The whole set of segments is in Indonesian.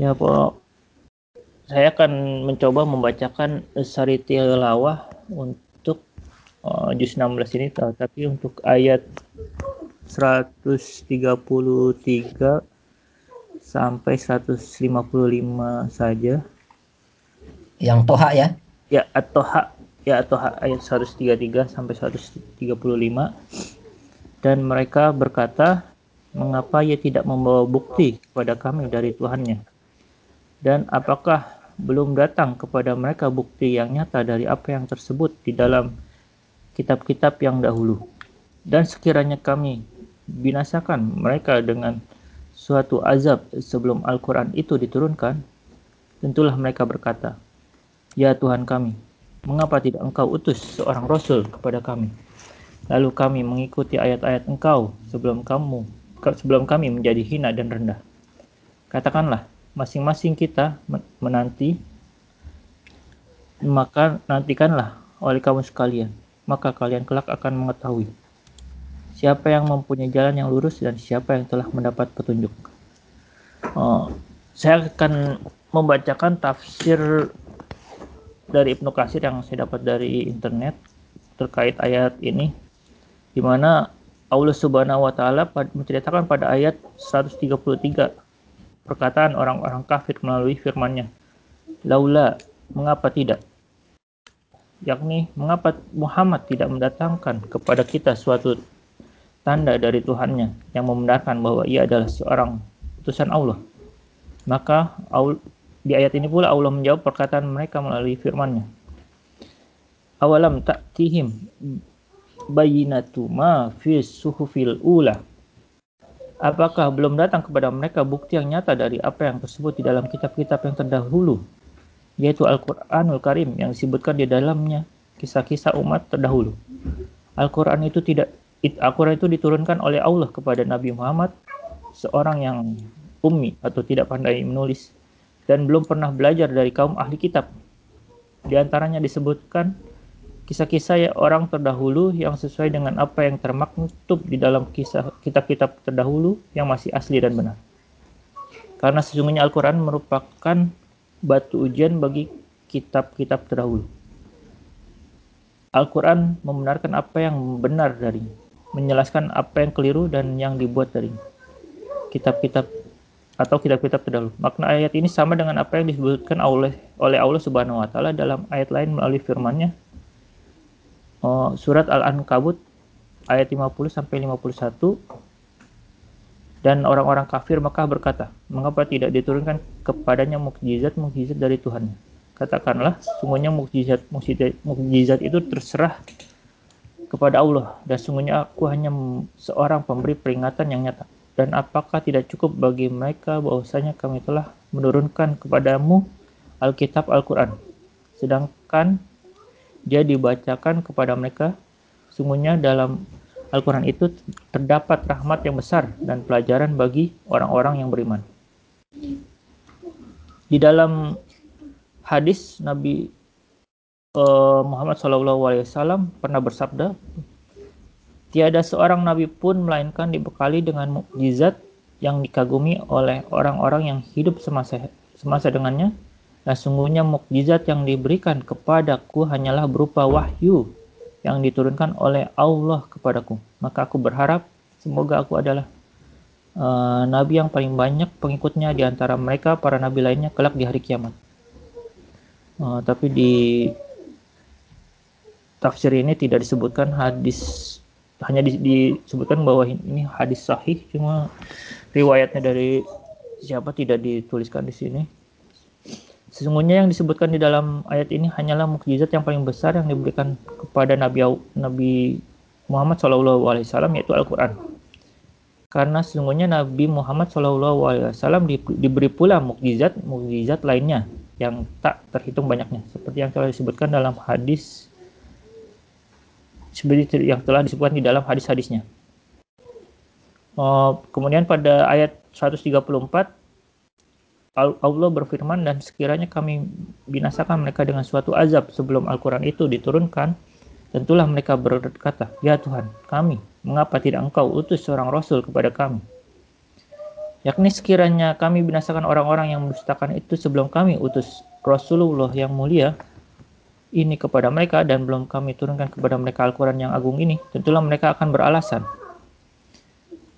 Ya, Pak. Saya akan mencoba membacakan Sari Tilawah untuk uh, juz 16 ini, tapi untuk ayat 133 sampai 155 saja. Yang toha ya? Ya, at-toha ya at-toha ayat 133 sampai 135. Dan mereka berkata, mengapa ia tidak membawa bukti kepada kami dari Tuhannya? Dan apakah belum datang kepada mereka bukti yang nyata dari apa yang tersebut di dalam kitab-kitab yang dahulu? Dan sekiranya kami binasakan mereka dengan suatu azab sebelum Al-Quran itu diturunkan, tentulah mereka berkata, Ya Tuhan kami, mengapa tidak engkau utus seorang Rasul kepada kami? Lalu kami mengikuti ayat-ayat engkau sebelum kamu sebelum kami menjadi hina dan rendah. Katakanlah, masing-masing kita menanti maka nantikanlah oleh kamu sekalian maka kalian kelak akan mengetahui siapa yang mempunyai jalan yang lurus dan siapa yang telah mendapat petunjuk. Oh, saya akan membacakan tafsir dari Ibnu Kasir yang saya dapat dari internet terkait ayat ini di mana Allah Subhanahu wa taala menceritakan pada ayat 133 perkataan orang-orang kafir melalui firman-Nya. Laula, mengapa tidak? Yakni, mengapa Muhammad tidak mendatangkan kepada kita suatu tanda dari Tuhannya yang membenarkan bahwa ia adalah seorang utusan Allah. Maka di ayat ini pula Allah menjawab perkataan mereka melalui firman-Nya. Awalam ta'tihim bayinatu ma fi suhufil ula Apakah belum datang kepada mereka bukti yang nyata dari apa yang tersebut di dalam kitab-kitab yang terdahulu, yaitu Al-Quranul Karim yang disebutkan di dalamnya kisah-kisah umat terdahulu. Al-Quran itu tidak Al-Quran itu diturunkan oleh Allah kepada Nabi Muhammad, seorang yang ummi atau tidak pandai menulis dan belum pernah belajar dari kaum ahli kitab. Di antaranya disebutkan kisah-kisah ya orang terdahulu yang sesuai dengan apa yang termaktub di dalam kisah kitab-kitab terdahulu yang masih asli dan benar. Karena sesungguhnya Al-Quran merupakan batu ujian bagi kitab-kitab terdahulu. Al-Quran membenarkan apa yang benar dari, menjelaskan apa yang keliru dan yang dibuat dari kitab-kitab atau kitab-kitab terdahulu. Makna ayat ini sama dengan apa yang disebutkan oleh oleh Allah Subhanahu wa taala dalam ayat lain melalui firman-Nya oh, surat Al-Ankabut ayat 50 sampai 51 dan orang-orang kafir Mekah berkata, mengapa tidak diturunkan kepadanya mukjizat-mukjizat dari Tuhan? Katakanlah, sungguhnya mukjizat mukjizat itu terserah kepada Allah dan sungguhnya aku hanya seorang pemberi peringatan yang nyata. Dan apakah tidak cukup bagi mereka bahwasanya kami telah menurunkan kepadamu Alkitab Al-Quran. Sedangkan dia dibacakan kepada mereka. Sungguhnya dalam Al-Quran itu terdapat rahmat yang besar dan pelajaran bagi orang-orang yang beriman. Di dalam hadis Nabi uh, Muhammad SAW pernah bersabda, tiada seorang nabi pun melainkan dibekali dengan mukjizat yang dikagumi oleh orang-orang yang hidup semasa semasa dengannya dan sungguhnya mukjizat yang diberikan kepadaku hanyalah berupa wahyu yang diturunkan oleh Allah kepadaku. Maka aku berharap semoga aku adalah uh, nabi yang paling banyak pengikutnya di antara mereka para nabi lainnya kelak di hari kiamat. Uh, tapi di tafsir ini tidak disebutkan hadis hanya disebutkan bahwa ini hadis sahih cuma riwayatnya dari siapa tidak dituliskan di sini Sesungguhnya yang disebutkan di dalam ayat ini hanyalah mukjizat yang paling besar yang diberikan kepada Nabi Nabi Muhammad SAW yaitu Al-Quran. Karena sesungguhnya Nabi Muhammad SAW diberi pula mukjizat mukjizat lainnya yang tak terhitung banyaknya seperti yang telah disebutkan dalam hadis seperti yang telah disebutkan di dalam hadis-hadisnya. Uh, kemudian pada ayat 134 Allah berfirman dan sekiranya kami binasakan mereka dengan suatu azab sebelum Al-Quran itu diturunkan, tentulah mereka berkata, Ya Tuhan, kami, mengapa tidak engkau utus seorang Rasul kepada kami? yakni sekiranya kami binasakan orang-orang yang mendustakan itu sebelum kami utus Rasulullah yang mulia ini kepada mereka dan belum kami turunkan kepada mereka Al-Quran yang agung ini, tentulah mereka akan beralasan.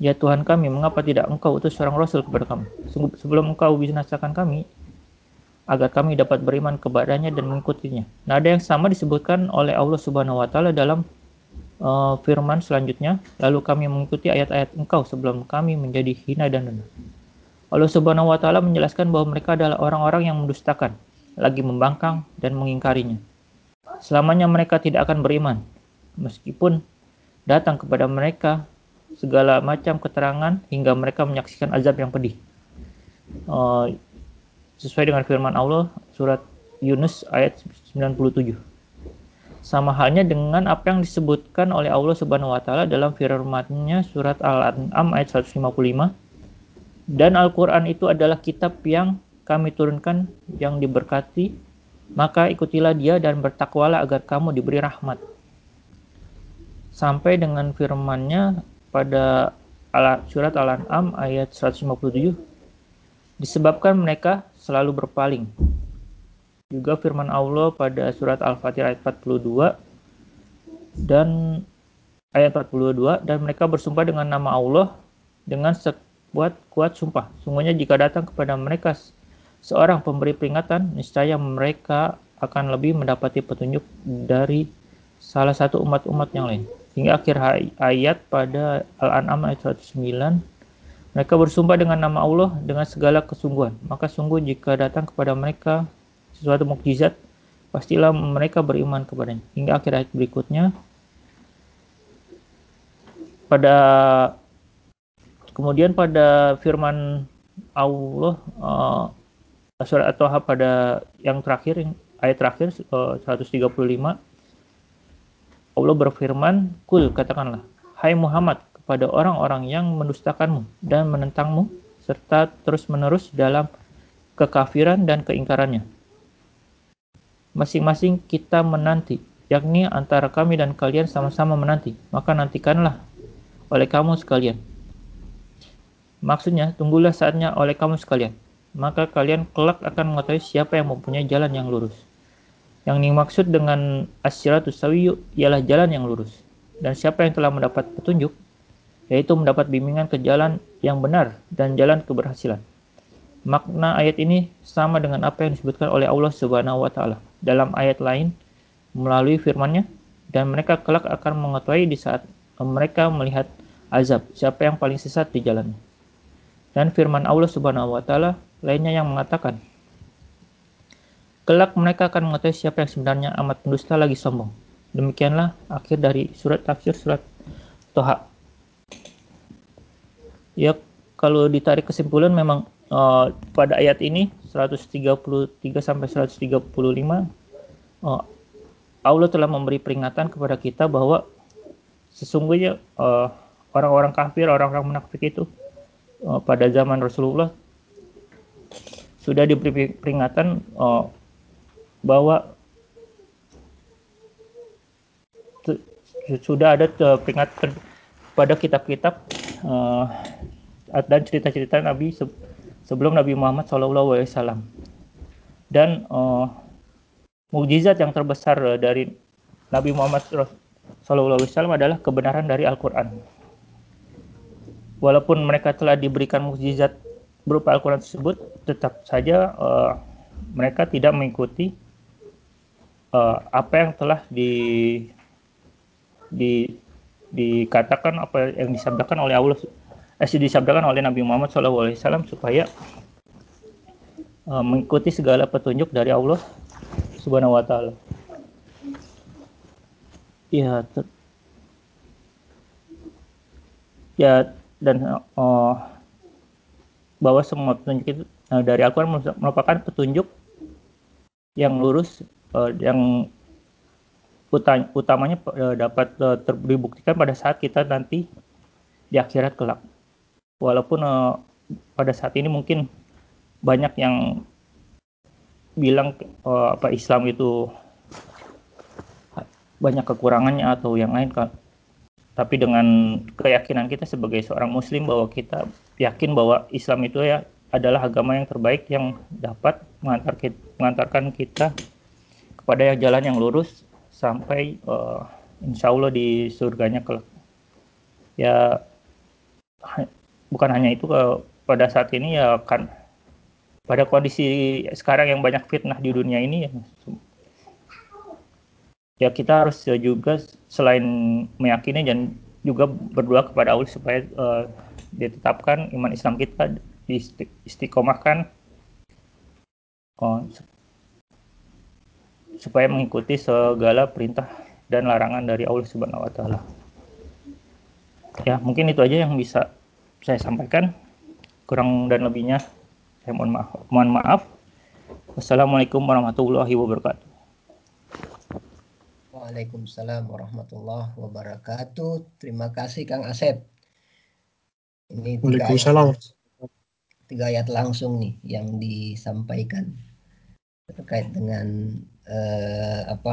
Ya Tuhan kami, mengapa tidak engkau utus seorang Rasul kepada kami? Sebelum engkau binasakan kami, agar kami dapat beriman kepadanya dan mengikutinya. Nah, ada yang sama disebutkan oleh Allah Subhanahu wa taala dalam uh, firman selanjutnya, lalu kami mengikuti ayat-ayat engkau sebelum kami menjadi hina dan rendah. Allah Subhanahu wa taala menjelaskan bahwa mereka adalah orang-orang yang mendustakan, lagi membangkang dan mengingkarinya selamanya mereka tidak akan beriman, meskipun datang kepada mereka segala macam keterangan hingga mereka menyaksikan azab yang pedih. Uh, sesuai dengan firman Allah surat Yunus ayat 97. Sama halnya dengan apa yang disebutkan oleh Allah Subhanahu wa taala dalam firman-Nya surat Al-An'am ayat 155. Dan Al-Qur'an itu adalah kitab yang kami turunkan yang diberkati maka ikutilah dia dan bertakwalah agar kamu diberi rahmat. Sampai dengan firman-Nya pada surat Al-An'am ayat 157 disebabkan mereka selalu berpaling. Juga firman Allah pada surat Al-Fatihah ayat 42 dan ayat 42 dan mereka bersumpah dengan nama Allah dengan sekuat kuat sumpah. Sungguhnya jika datang kepada mereka seorang pemberi peringatan, niscaya mereka akan lebih mendapati petunjuk dari salah satu umat-umat yang lain. Hingga akhir ayat pada Al-An'am ayat 109, mereka bersumpah dengan nama Allah dengan segala kesungguhan. Maka sungguh jika datang kepada mereka sesuatu mukjizat, pastilah mereka beriman kepadanya. Hingga akhir ayat berikutnya, pada kemudian pada firman Allah uh, surat At-Taha pada yang terakhir ayat terakhir uh, 135 Allah berfirman kul katakanlah hai Muhammad kepada orang-orang yang mendustakanmu dan menentangmu serta terus-menerus dalam kekafiran dan keingkarannya. Masing-masing kita menanti yakni antara kami dan kalian sama-sama menanti. Maka nantikanlah oleh kamu sekalian. Maksudnya tunggulah saatnya oleh kamu sekalian. Maka kalian kelak akan mengetahui siapa yang mempunyai jalan yang lurus. Yang dimaksud dengan asyiratus sawiyu ialah jalan yang lurus. Dan siapa yang telah mendapat petunjuk, yaitu mendapat bimbingan ke jalan yang benar dan jalan keberhasilan. Makna ayat ini sama dengan apa yang disebutkan oleh Allah Subhanahu wa taala dalam ayat lain melalui firman-Nya dan mereka kelak akan mengetahui di saat mereka melihat azab siapa yang paling sesat di jalannya. Dan firman Allah Subhanahu wa taala lainnya yang mengatakan, Kelak mereka akan mengetahui siapa yang sebenarnya amat pendusta lagi sombong. Demikianlah akhir dari surat tafsir surat Toha. Ya, kalau ditarik kesimpulan memang uh, pada ayat ini 133 sampai 135 uh, Allah telah memberi peringatan kepada kita bahwa sesungguhnya uh, orang-orang kafir, orang-orang munafik itu uh, pada zaman Rasulullah sudah diberi peringatan uh, bahwa sudah ada uh, peringatan pada kitab-kitab uh, dan cerita-cerita Nabi se sebelum Nabi Muhammad SAW dan uh, mukjizat yang terbesar dari Nabi Muhammad SAW adalah kebenaran dari Al-Quran. Walaupun mereka telah diberikan mukjizat berupa Al-Quran tersebut tetap saja uh, mereka tidak mengikuti uh, apa yang telah di, di dikatakan apa yang disabdakan oleh Allah eh, disabdakan oleh Nabi Muhammad SAW supaya uh, mengikuti segala petunjuk dari Allah Subhanahu Wa Taala. Ya, ya dan uh, bahwa semua petunjuk itu uh, dari Al-Quran merupakan petunjuk yang lurus uh, yang utamanya uh, dapat uh, dibuktikan pada saat kita nanti di akhirat kelak. Walaupun uh, pada saat ini mungkin banyak yang bilang uh, apa Islam itu banyak kekurangannya atau yang lain kan. Tapi dengan keyakinan kita sebagai seorang muslim bahwa kita yakin bahwa Islam itu ya adalah agama yang terbaik yang dapat mengantar kita, mengantarkan kita kepada jalan yang lurus sampai uh, insya Allah di surganya kelak. Ya bukan hanya itu ke pada saat ini ya kan pada kondisi sekarang yang banyak fitnah di dunia ini ya, ya kita harus juga selain meyakini dan juga berdoa kepada Allah supaya uh, ditetapkan iman Islam kita istiqomahkan oh, supaya mengikuti segala perintah dan larangan dari Allah Subhanahu wa taala. Ya, mungkin itu aja yang bisa saya sampaikan. Kurang dan lebihnya saya mohon maaf. Mohon maaf. Wassalamualaikum warahmatullahi wabarakatuh. Waalaikumsalam warahmatullahi wabarakatuh. Terima kasih Kang Asep. Ini tiga ayat, tiga ayat langsung nih yang disampaikan terkait dengan eh, apa?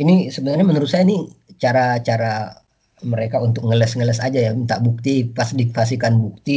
Ini sebenarnya menurut saya ini cara-cara mereka untuk ngeles-ngeles aja ya minta bukti pas dikasihkan bukti